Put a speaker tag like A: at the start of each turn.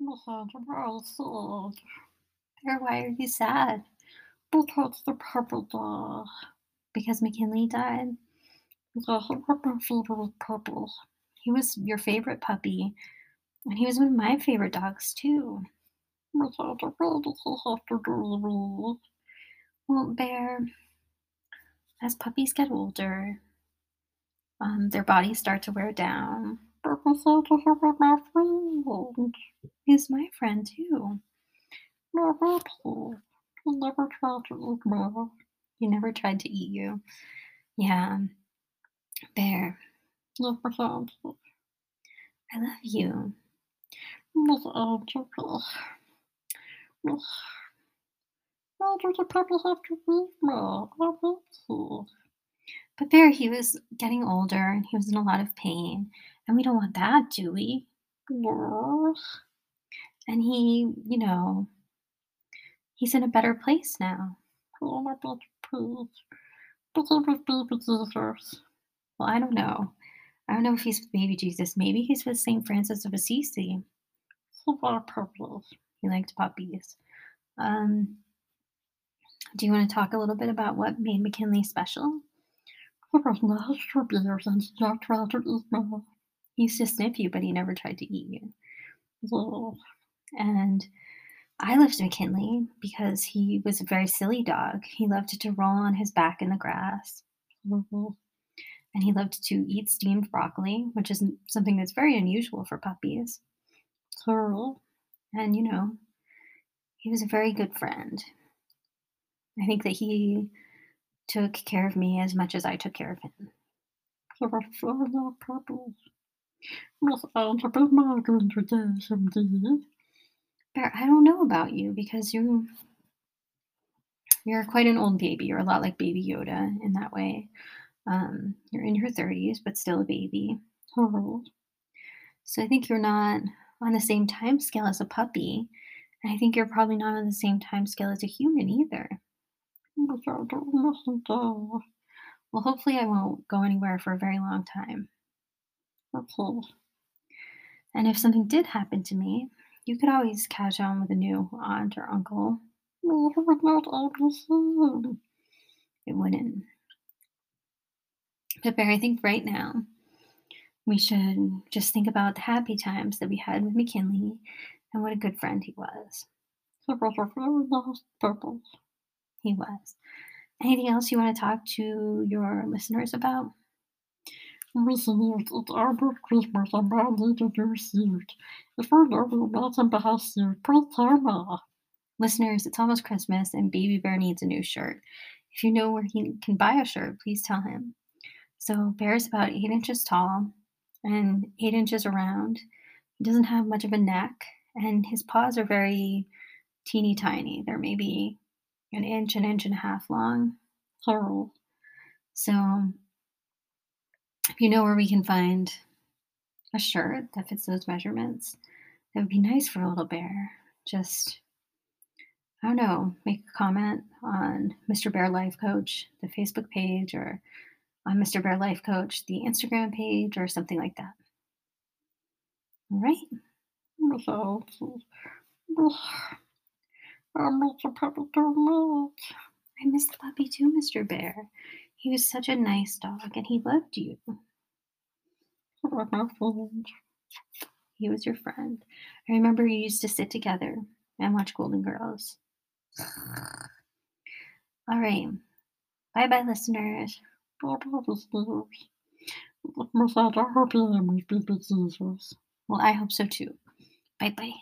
A: Because I'm very sad.
B: Why are you sad?
A: Because the puppy died.
B: Because McKinley died?
A: Yeah, he was my favorite puppy.
B: He was your favorite puppy, and he was one of my favorite dogs too. Well, Bear, as puppies get older, um, their bodies start to wear down.
A: Because I have my friend.
B: He's my friend too.
A: My puppy. He never tried to eat me.
B: He never tried to eat you. Yeah. Bear. I love you.
A: Why the have to eat me? I miss you.
B: But Bear, he was getting older and he was in a lot of pain. And we don't want that, do we? And he, you know, he's in a better place now.
A: My best please. But he was baby Jesus.
B: Well, I don't know. I don't know if he's with baby Jesus. Maybe he's with St. Francis of Assisi.
A: He liked puppies.
B: He liked puppies. Um, do you want to talk a little bit about what made McKinley special?
A: He
B: used to sniff you, but he never tried to eat you. And I loved McKinley because he was a very silly dog. He loved to roll on his back in the grass. And he loved to eat steamed broccoli, which is something that's very unusual for puppies. And, you know, he was a very good friend. I think that he took care of me as much as I took care of him.
A: Was very nice puppies. Miss Angela, my going to do.
B: Bear, I don't know about you because you you're quite an old baby. You're a lot like Baby Yoda in that way. Um, you're in your 30s, but still a baby. So I think you're not on the same time scale as a puppy. And I think you're probably not on the same time scale as a human either.
A: Miss Angela, listen to
B: Well, hopefully I won't go anywhere for a very long time.
A: Okay.
B: And if something did happen to me, you could always catch on with a new aunt or uncle.
A: Me, he not able to him.
B: It wouldn't. But Bear, I think right now we should just think about the happy times that we had with McKinley and what a good friend he was.
A: He was a very.
B: He was. Anything else you want to talk to your listeners about?
A: New suit. If you know me about some best suit, please tell me.
B: Listeners, it's almost Christmas and Baby Bear needs a new shirt. If you know where he can buy a shirt, please tell him. So, Bear is about eight inches tall and eight inches around. He doesn't have much of a neck, and his paws are very teeny tiny. They're maybe an inch, an inch and a half long.
A: Sorry.
B: So, you know where we can find a shirt that fits those measurements, that would be nice for a little bear. Just, I don't know, make a comment on Mr. Bear Life Coach, the Facebook page, or on Mr. Bear Life Coach, the Instagram page, or something like that. All right.
A: Miss. I miss the puppy too much.
B: I miss the puppy too, Mr. Bear. He was such a nice dog and he loved you.
A: He was
B: your friend. I remember you used to sit together and watch Golden Girls. All right. Bye bye, listeners. Well, I hope so too. Bye bye.